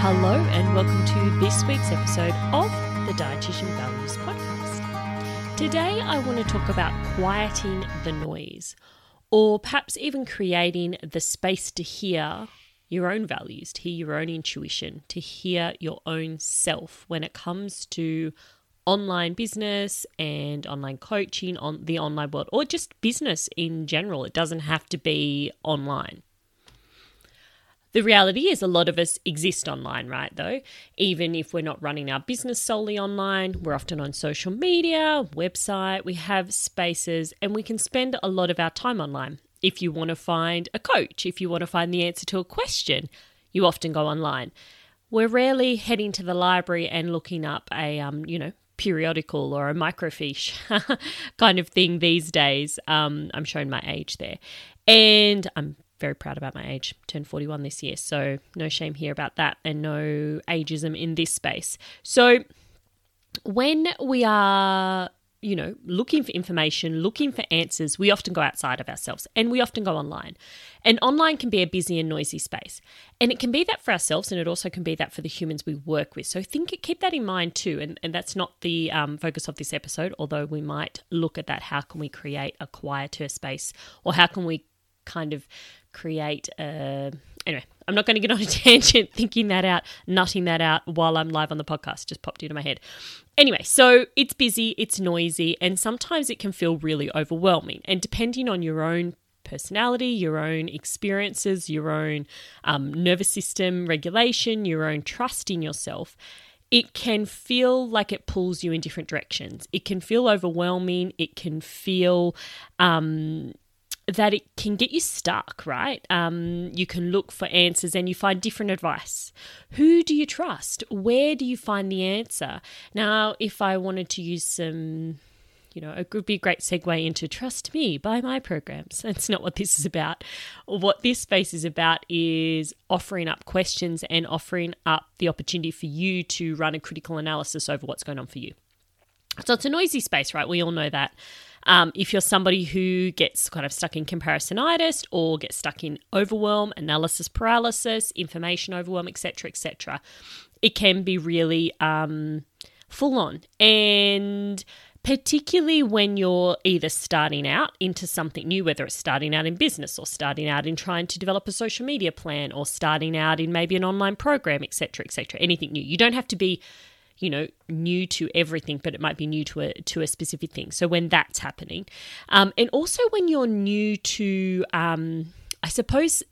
Hello, and welcome to this week's episode of the Dietitian Values Podcast. Today, I want to talk about quieting the noise, or perhaps even creating the space to hear your own values, to hear your own intuition, to hear your own self when it comes to online business and online coaching on the online world, or just business in general. It doesn't have to be online. The reality is, a lot of us exist online, right? Though, even if we're not running our business solely online, we're often on social media, website, we have spaces, and we can spend a lot of our time online. If you want to find a coach, if you want to find the answer to a question, you often go online. We're rarely heading to the library and looking up a, um, you know, periodical or a microfiche kind of thing these days. Um, I'm showing my age there. And I'm very proud about my age. Turned 41 this year, so no shame here about that and no ageism in this space. So when we are you know, looking for information, looking for answers, we often go outside of ourselves and we often go online. And online can be a busy and noisy space. And it can be that for ourselves and it also can be that for the humans we work with. So think keep that in mind too. And, and that's not the um, focus of this episode, although we might look at that. How can we create a quieter space or how can we kind of create a. Anyway, I'm not going to get on a tangent thinking that out, nutting that out while I'm live on the podcast. Just popped into my head. Anyway, so it's busy, it's noisy, and sometimes it can feel really overwhelming. And depending on your own personality, your own experiences, your own um, nervous system regulation, your own trust in yourself, it can feel like it pulls you in different directions. It can feel overwhelming. It can feel um, that it can get you stuck, right? Um, you can look for answers and you find different advice. Who do you trust? Where do you find the answer? Now, if I wanted to use some, you know, it would be a great segue into Trust Me, buy my programs. That's not what this is about. What this space is about is offering up questions and offering up the opportunity for you to run a critical analysis over what's going on for you. So it's a noisy space, right? We all know that. Um, if you're somebody who gets kind of stuck in comparisonitis or gets stuck in overwhelm, analysis paralysis, information overwhelm, etc., etc., it can be really um, full on. And particularly when you're either starting out into something new, whether it's starting out in business or starting out in trying to develop a social media plan or starting out in maybe an online program, etc., etc., anything new. You don't have to be you know new to everything but it might be new to a to a specific thing. So when that's happening um, and also when you're new to um, i suppose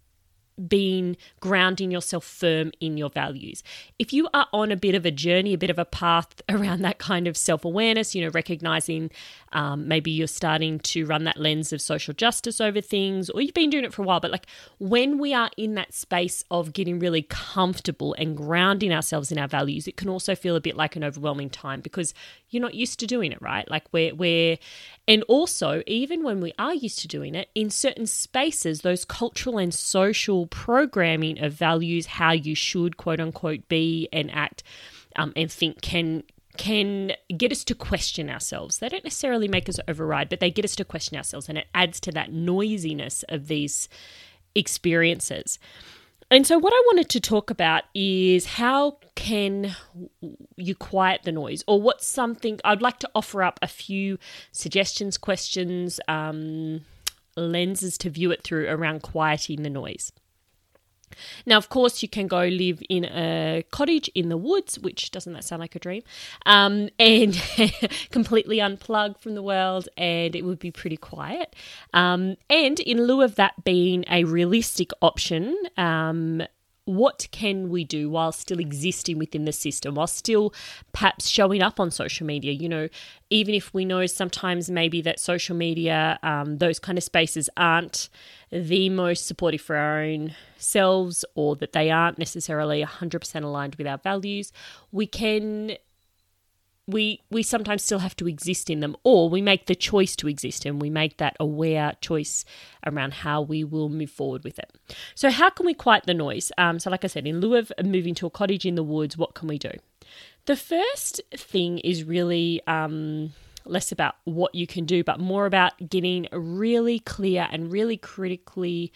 being grounding yourself firm in your values. If you are on a bit of a journey, a bit of a path around that kind of self awareness, you know, recognizing um, maybe you're starting to run that lens of social justice over things, or you've been doing it for a while, but like when we are in that space of getting really comfortable and grounding ourselves in our values, it can also feel a bit like an overwhelming time because you're not used to doing it, right? Like we're, we're and also, even when we are used to doing it, in certain spaces, those cultural and social programming of values, how you should quote unquote be and act um, and think can can get us to question ourselves. They don't necessarily make us override, but they get us to question ourselves, and it adds to that noisiness of these experiences. And so, what I wanted to talk about is how can you quiet the noise, or what's something I'd like to offer up a few suggestions, questions, um, lenses to view it through around quieting the noise. Now, of course, you can go live in a cottage in the woods, which doesn't that sound like a dream? Um, and completely unplug from the world, and it would be pretty quiet. Um, and in lieu of that being a realistic option, um, what can we do while still existing within the system, while still perhaps showing up on social media? You know, even if we know sometimes maybe that social media, um, those kind of spaces aren't the most supportive for our own selves or that they aren't necessarily 100% aligned with our values, we can we we sometimes still have to exist in them or we make the choice to exist and we make that aware choice around how we will move forward with it. So how can we quiet the noise? Um, so like i said in lieu of moving to a cottage in the woods what can we do? The first thing is really um, less about what you can do but more about getting really clear and really critically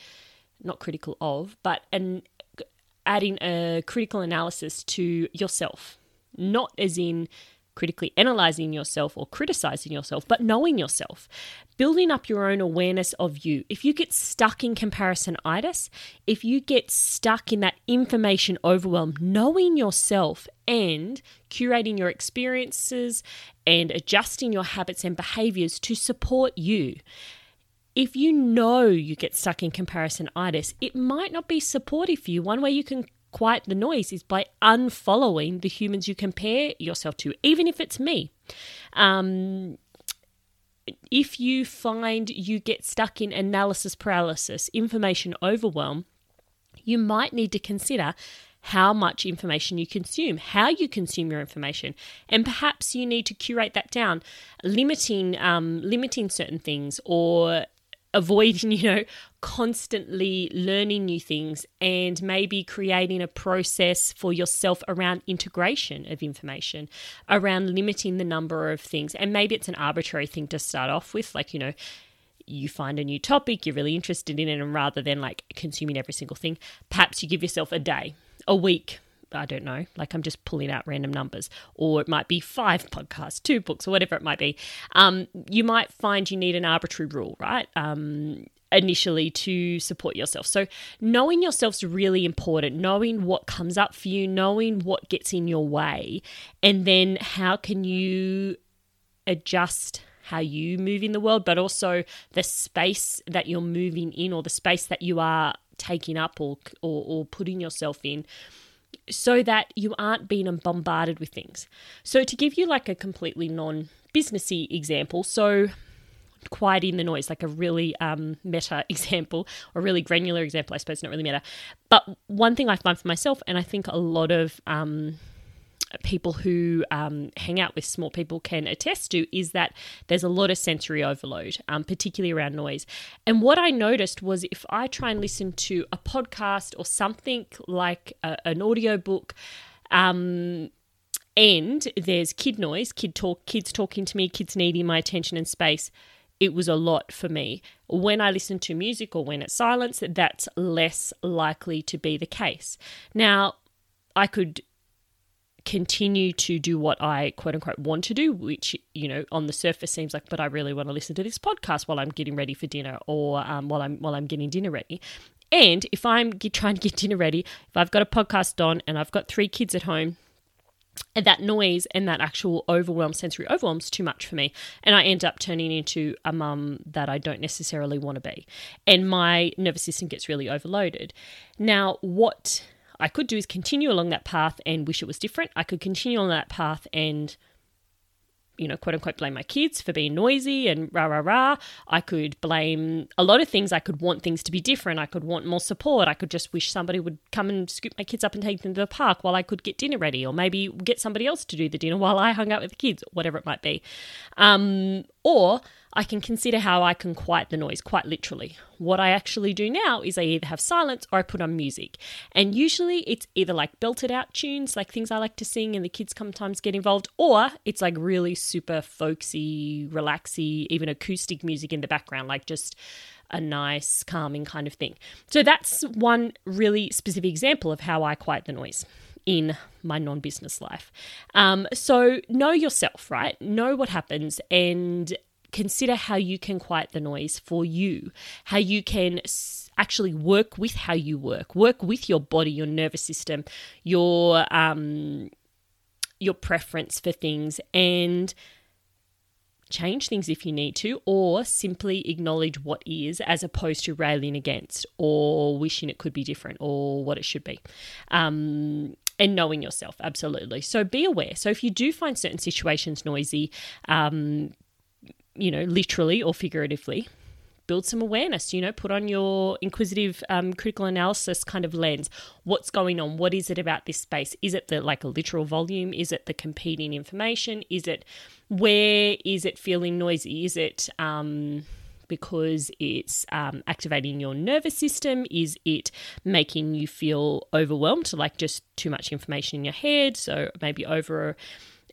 not critical of but an adding a critical analysis to yourself. Not as in critically analyzing yourself or criticizing yourself, but knowing yourself, building up your own awareness of you. If you get stuck in comparisonitis, if you get stuck in that information overwhelm, knowing yourself and curating your experiences and adjusting your habits and behaviors to support you. If you know you get stuck in comparisonitis, it might not be supportive for you. One way you can quiet the noise is by unfollowing the humans you compare yourself to, even if it's me. Um, if you find you get stuck in analysis paralysis, information overwhelm, you might need to consider how much information you consume, how you consume your information, and perhaps you need to curate that down, limiting um, limiting certain things or avoiding, you know, constantly learning new things and maybe creating a process for yourself around integration of information, around limiting the number of things. And maybe it's an arbitrary thing to start off with, like, you know, you find a new topic, you're really interested in it, and rather than like consuming every single thing, perhaps you give yourself a day, a week, I don't know, like I'm just pulling out random numbers, or it might be five podcasts, two books, or whatever it might be. Um, you might find you need an arbitrary rule, right? Um, initially to support yourself. So, knowing yourself is really important, knowing what comes up for you, knowing what gets in your way, and then how can you adjust how you move in the world, but also the space that you're moving in or the space that you are taking up or, or, or putting yourself in so that you aren't being bombarded with things. So, to give you like a completely non businessy example, so quieting the noise, like a really um, meta example, or really granular example, I suppose, not really meta. But one thing I find for myself, and I think a lot of um, people who um, hang out with small people can attest to is that there's a lot of sensory overload, um, particularly around noise. And what I noticed was if I try and listen to a podcast or something like a, an audio book, um, and there's kid noise, kid talk, kids talking to me, kids needing my attention and space. It was a lot for me. When I listen to music or when it's silence, that's less likely to be the case. Now, I could continue to do what I quote unquote want to do, which, you know, on the surface seems like, but I really want to listen to this podcast while I'm getting ready for dinner or um, while I'm while I'm getting dinner ready. And if I'm get, trying to get dinner ready, if I've got a podcast on and I've got three kids at home, and that noise and that actual overwhelm, sensory overwhelm, is too much for me. And I end up turning into a mum that I don't necessarily want to be. And my nervous system gets really overloaded. Now, what I could do is continue along that path and wish it was different. I could continue on that path and you know, quote unquote, blame my kids for being noisy and rah, rah, rah. I could blame a lot of things. I could want things to be different. I could want more support. I could just wish somebody would come and scoop my kids up and take them to the park while I could get dinner ready, or maybe get somebody else to do the dinner while I hung out with the kids, whatever it might be. Um, or I can consider how I can quiet the noise, quite literally. What I actually do now is I either have silence or I put on music. And usually it's either like belted out tunes, like things I like to sing and the kids sometimes get involved, or it's like really super folksy, relaxy, even acoustic music in the background, like just a nice, calming kind of thing. So that's one really specific example of how I quiet the noise in my non business life. Um, so know yourself, right? Know what happens and consider how you can quiet the noise for you, how you can actually work with how you work, work with your body, your nervous system, your um, your preference for things, and change things if you need to, or simply acknowledge what is as opposed to railing against or wishing it could be different or what it should be. Um, and knowing yourself, absolutely. So be aware. So if you do find certain situations noisy, um, you know, literally or figuratively, build some awareness you know put on your inquisitive um, critical analysis kind of lens. What's going on? What is it about this space? Is it the like a literal volume? Is it the competing information? Is it where is it feeling noisy? Is it um, because it's um, activating your nervous system? Is it making you feel overwhelmed, like just too much information in your head? So maybe over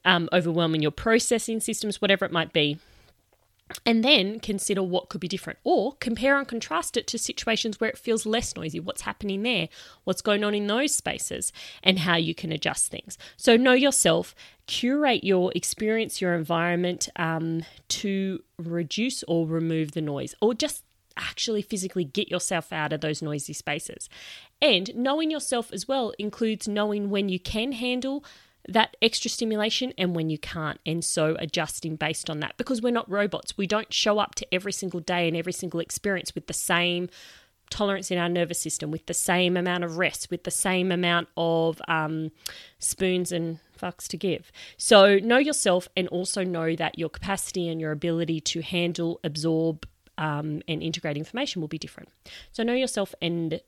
um, overwhelming your processing systems, whatever it might be and then consider what could be different or compare and contrast it to situations where it feels less noisy. What's happening there? What's going on in those spaces? And how you can adjust things. So know yourself curate your experience your environment um, to reduce or remove the noise or just actually physically get yourself out of those noisy spaces. And knowing yourself as well includes knowing when you can handle that extra stimulation and when you can't. And so adjusting based on that because we're not robots. We don't show up to every single day and every single experience with the same tolerance in our nervous system, with the same amount of rest, with the same amount of um, spoons and fucks to give. So know yourself and also know that your capacity and your ability to handle, absorb, um, and integrate information will be different. So know yourself and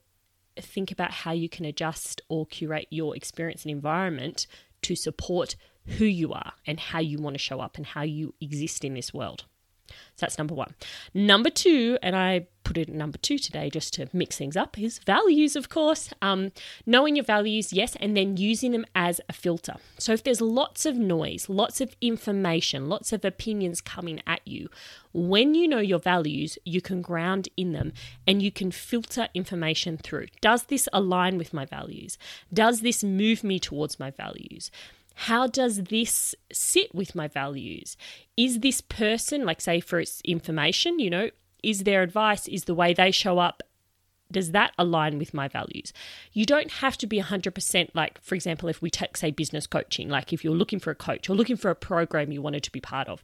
think about how you can adjust or curate your experience and environment to support who you are and how you want to show up and how you exist in this world. So that's number one. Number two, and I put it at number two today just to mix things up, is values, of course. Um, knowing your values, yes, and then using them as a filter. So if there's lots of noise, lots of information, lots of opinions coming at you, when you know your values, you can ground in them and you can filter information through. Does this align with my values? Does this move me towards my values? How does this sit with my values? Is this person, like, say, for its information, you know, is their advice, is the way they show up, does that align with my values? You don't have to be 100% like, for example, if we take, say, business coaching, like if you're looking for a coach or looking for a program you wanted to be part of,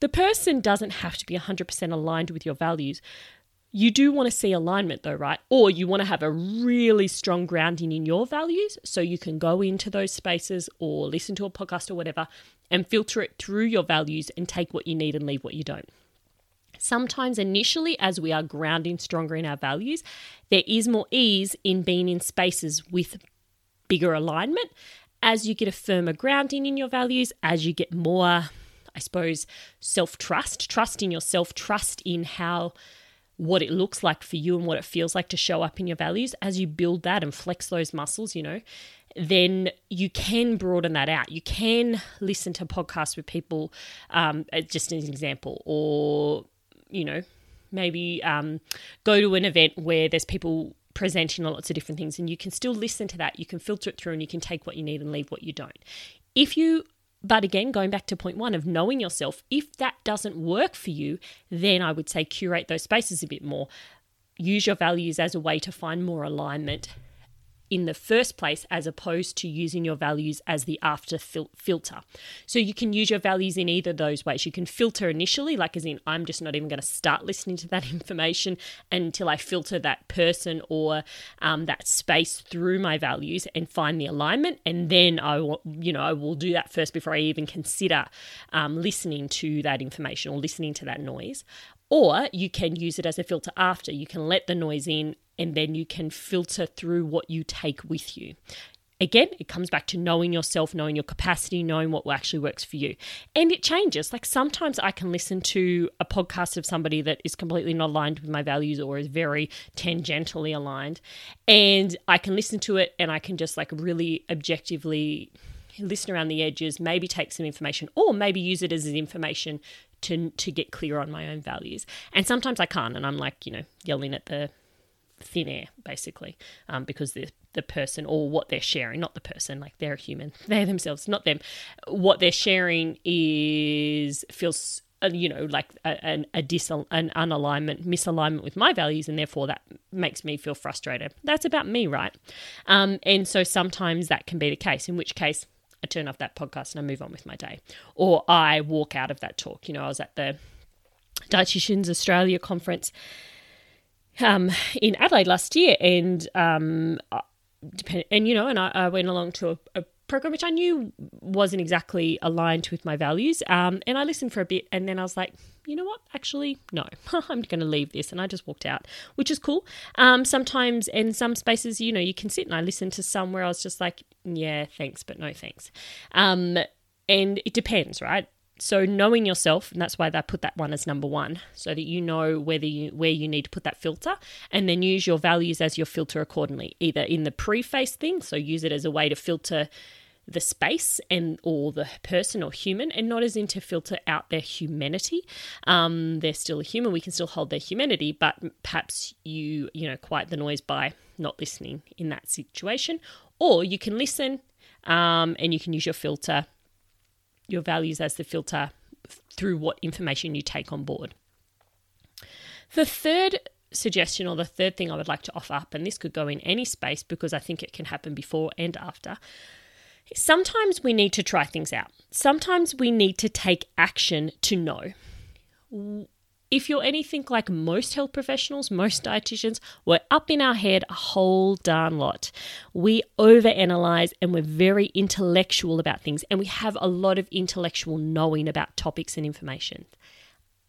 the person doesn't have to be 100% aligned with your values, you do want to see alignment though, right? Or you want to have a really strong grounding in your values so you can go into those spaces or listen to a podcast or whatever and filter it through your values and take what you need and leave what you don't. Sometimes, initially, as we are grounding stronger in our values, there is more ease in being in spaces with bigger alignment. As you get a firmer grounding in your values, as you get more, I suppose, self trust, trust in yourself, trust in how what it looks like for you and what it feels like to show up in your values, as you build that and flex those muscles, you know, then you can broaden that out. You can listen to podcasts with people, um, uh, just as an example, or, you know, maybe um, go to an event where there's people presenting on lots of different things and you can still listen to that. You can filter it through and you can take what you need and leave what you don't. If you but again, going back to point one of knowing yourself, if that doesn't work for you, then I would say curate those spaces a bit more. Use your values as a way to find more alignment in the first place as opposed to using your values as the after fil- filter. So you can use your values in either those ways. You can filter initially, like as in, I'm just not even going to start listening to that information until I filter that person or um, that space through my values and find the alignment. And then I will, you know, I will do that first before I even consider um, listening to that information or listening to that noise. Or you can use it as a filter after. You can let the noise in and then you can filter through what you take with you. Again, it comes back to knowing yourself, knowing your capacity, knowing what actually works for you. And it changes. Like sometimes I can listen to a podcast of somebody that is completely not aligned with my values or is very tangentially aligned. And I can listen to it and I can just like really objectively listen around the edges, maybe take some information, or maybe use it as information to to get clear on my own values. And sometimes I can't, and I'm like, you know, yelling at the thin air basically, um, because the the person or what they're sharing, not the person, like they're a human, they're themselves, not them. What they're sharing is feels. Uh, you know, like a, a, dis, an unalignment, misalignment with my values, and therefore that makes me feel frustrated. That's about me, right? Um, and so sometimes that can be the case. In which case, I turn off that podcast and I move on with my day. Or I walk out of that talk. You know, I was at the Dietitians Australia conference um, in Adelaide last year, and um, and you know, and I, I went along to a, a, program which I knew wasn't exactly aligned with my values, um, and I listened for a bit, and then I was like, you know what? Actually, no, I'm going to leave this, and I just walked out, which is cool. Um, sometimes in some spaces, you know, you can sit and I listened to some where I was just like, yeah, thanks, but no thanks. Um, and it depends, right? So knowing yourself, and that's why they put that one as number one, so that you know whether you where you need to put that filter, and then use your values as your filter accordingly. Either in the preface thing, so use it as a way to filter the space and or the person or human and not as in to filter out their humanity um, they're still a human we can still hold their humanity but perhaps you you know quiet the noise by not listening in that situation or you can listen um, and you can use your filter your values as the filter through what information you take on board. The third suggestion, or the third thing I would like to offer up, and this could go in any space because I think it can happen before and after. Sometimes we need to try things out. Sometimes we need to take action to know if you're anything like most health professionals, most dietitians, we're up in our head a whole darn lot. We overanalyze and we're very intellectual about things, and we have a lot of intellectual knowing about topics and information.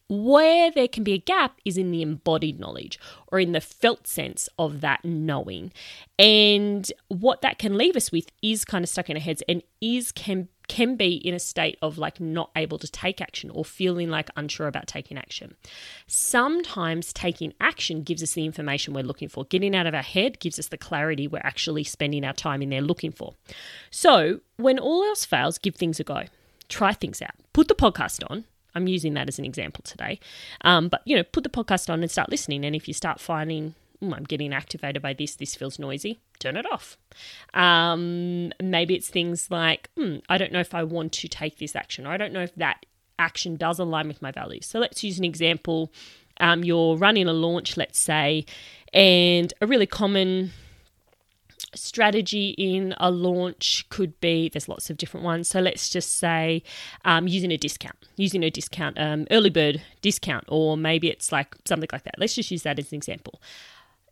Where there can be a gap is in the embodied knowledge or in the felt sense of that knowing. And what that can leave us with is kind of stuck in our heads and is can can be in a state of like not able to take action or feeling like unsure about taking action. Sometimes taking action gives us the information we're looking for. Getting out of our head gives us the clarity we're actually spending our time in there looking for. So, when all else fails, give things a go. Try things out. Put the podcast on. I'm using that as an example today. Um, but, you know, put the podcast on and start listening. And if you start finding mm, I'm getting activated by this, this feels noisy, turn it off. Um, maybe it's things like, mm, I don't know if I want to take this action, or I don't know if that action does align with my values. So let's use an example. Um, you're running a launch, let's say, and a really common strategy in a launch could be there's lots of different ones so let's just say um, using a discount using a discount um, early bird discount or maybe it's like something like that let's just use that as an example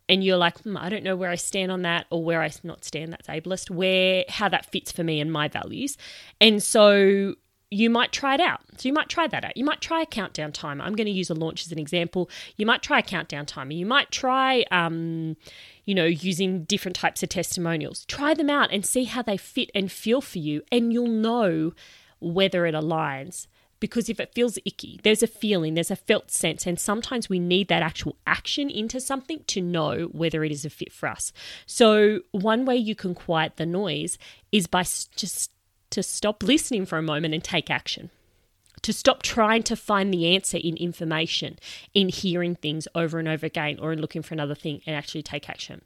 and you're like, hmm, I don't know where I stand on that or where I not stand, that's ableist, where how that fits for me and my values. And so you might try it out. So you might try that out. You might try a countdown timer. I'm going to use a launch as an example. You might try a countdown timer. You might try, um, you know, using different types of testimonials. Try them out and see how they fit and feel for you, and you'll know whether it aligns because if it feels icky, there's a feeling, there's a felt sense, and sometimes we need that actual action into something to know whether it is a fit for us. So, one way you can quiet the noise is by just to stop listening for a moment and take action. To stop trying to find the answer in information, in hearing things over and over again, or in looking for another thing and actually take action.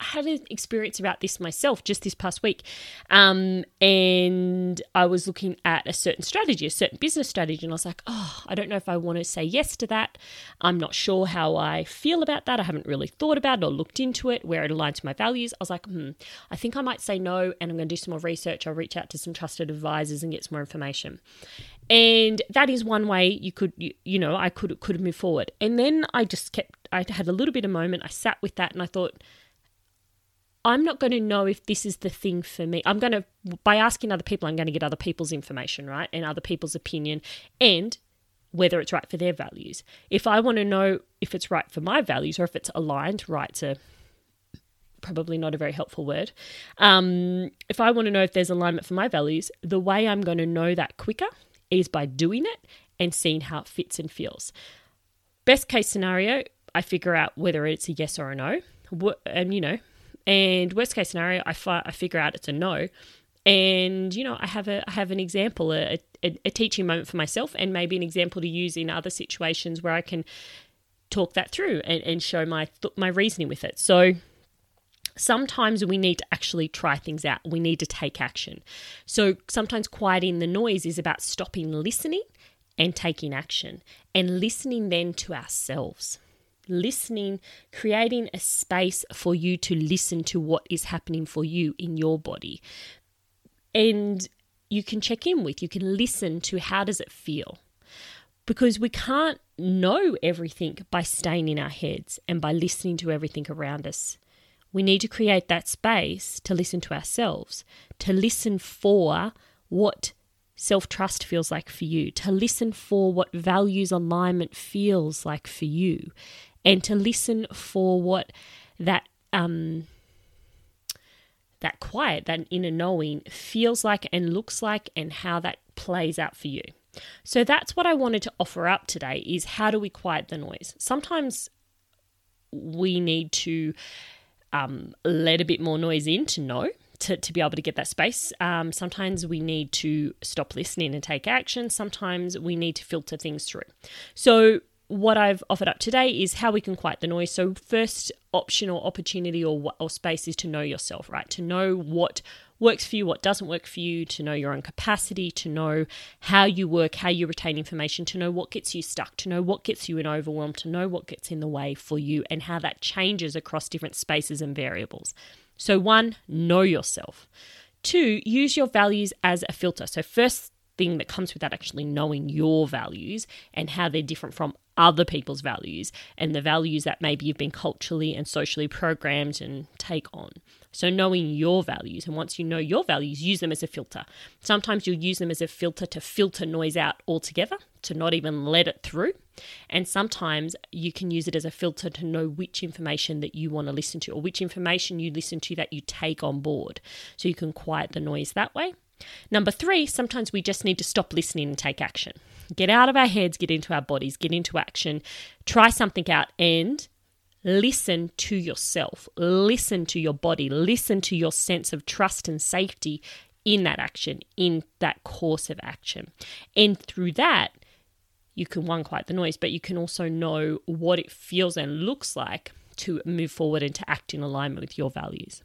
I had an experience about this myself just this past week. Um, and I was looking at a certain strategy, a certain business strategy, and I was like, oh, I don't know if I want to say yes to that. I'm not sure how I feel about that. I haven't really thought about it or looked into it, where it aligns to my values. I was like, hmm, I think I might say no, and I'm going to do some more research. I'll reach out to some trusted advisors and get some more information and that is one way you could you, you, know i could could move forward and then i just kept i had a little bit of moment i sat with that and i thought I'm not going to know if this is the thing for me. I'm going to, by asking other people, I'm going to get other people's information, right? And other people's opinion and whether it's right for their values. If I want to know if it's right for my values or if it's aligned, right's a probably not a very helpful word. Um, if I want to know if there's alignment for my values, the way I'm going to know that quicker is by doing it and seeing how it fits and feels. Best case scenario, I figure out whether it's a yes or a no. And, you know, and worst case scenario, I, fi- I figure out it's a no. And you know, I have a I have an example, a, a, a teaching moment for myself, and maybe an example to use in other situations where I can talk that through and, and show my th- my reasoning with it. So sometimes we need to actually try things out. We need to take action. So sometimes quieting the noise is about stopping listening and taking action and listening then to ourselves listening, creating a space for you to listen to what is happening for you in your body. And you can check in with. You can listen to how does it feel? Because we can't know everything by staying in our heads and by listening to everything around us. We need to create that space to listen to ourselves, to listen for what self trust feels like for you, to listen for what values alignment feels like for you, and to listen for what that um, that quiet, that inner knowing feels like and looks like, and how that plays out for you. So that's what I wanted to offer up today is how do we quiet the noise? Sometimes we need to um, let a bit more noise in to know to, to be able to get that space. Um, sometimes we need to stop listening and take action. Sometimes we need to filter things through. So, what I've offered up today is how we can quiet the noise. So, first option or opportunity or, or space is to know yourself, right? To know what works for you, what doesn't work for you, to know your own capacity, to know how you work, how you retain information, to know what gets you stuck, to know what gets you in overwhelm, to know what gets in the way for you, and how that changes across different spaces and variables. So, one, know yourself. Two, use your values as a filter. So, first thing that comes with that actually knowing your values and how they're different from other people's values and the values that maybe you've been culturally and socially programmed and take on. So, knowing your values, and once you know your values, use them as a filter. Sometimes you'll use them as a filter to filter noise out altogether, to not even let it through. And sometimes you can use it as a filter to know which information that you want to listen to or which information you listen to that you take on board. So, you can quiet the noise that way. Number three, sometimes we just need to stop listening and take action. Get out of our heads, get into our bodies, get into action, try something out, and listen to yourself. Listen to your body. Listen to your sense of trust and safety in that action, in that course of action. And through that, you can one quiet the noise, but you can also know what it feels and looks like to move forward and to act in alignment with your values.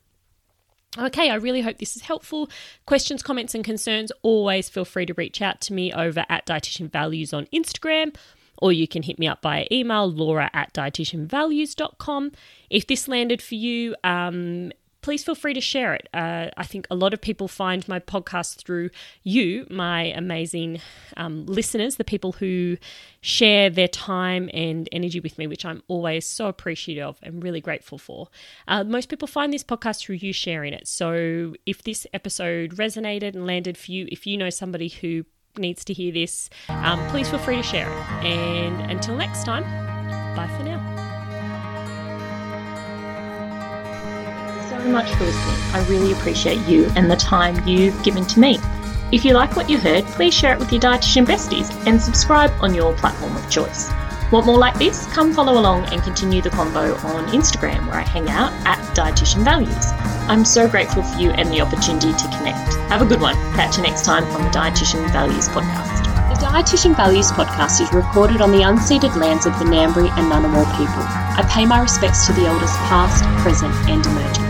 Okay, I really hope this is helpful. Questions, comments, and concerns, always feel free to reach out to me over at Dietitian Values on Instagram, or you can hit me up by email, laura at dietitianvalues.com. If this landed for you, um, please feel free to share it. Uh, I think a lot of people find my podcast through you, my amazing um, listeners, the people who share their time and energy with me, which I'm always so appreciative of and really grateful for. Uh, most people find this podcast through you sharing it. So if this episode resonated and landed for you, if you know somebody who needs to hear this, um, please feel free to share it. And until next time, bye for now. So much for listening. I really appreciate you and the time you've given to me. If you like what you heard, please share it with your dietitian besties and subscribe on your platform of choice. Want more like this? Come follow along and continue the convo on Instagram where I hang out at Dietitian Values. I'm so grateful for you and the opportunity to connect. Have a good one. Catch you next time on the Dietitian Values podcast. The Dietitian Values podcast is recorded on the unceded lands of the Ngambri and Ngunnawal people. I pay my respects to the elders past, present and emerging.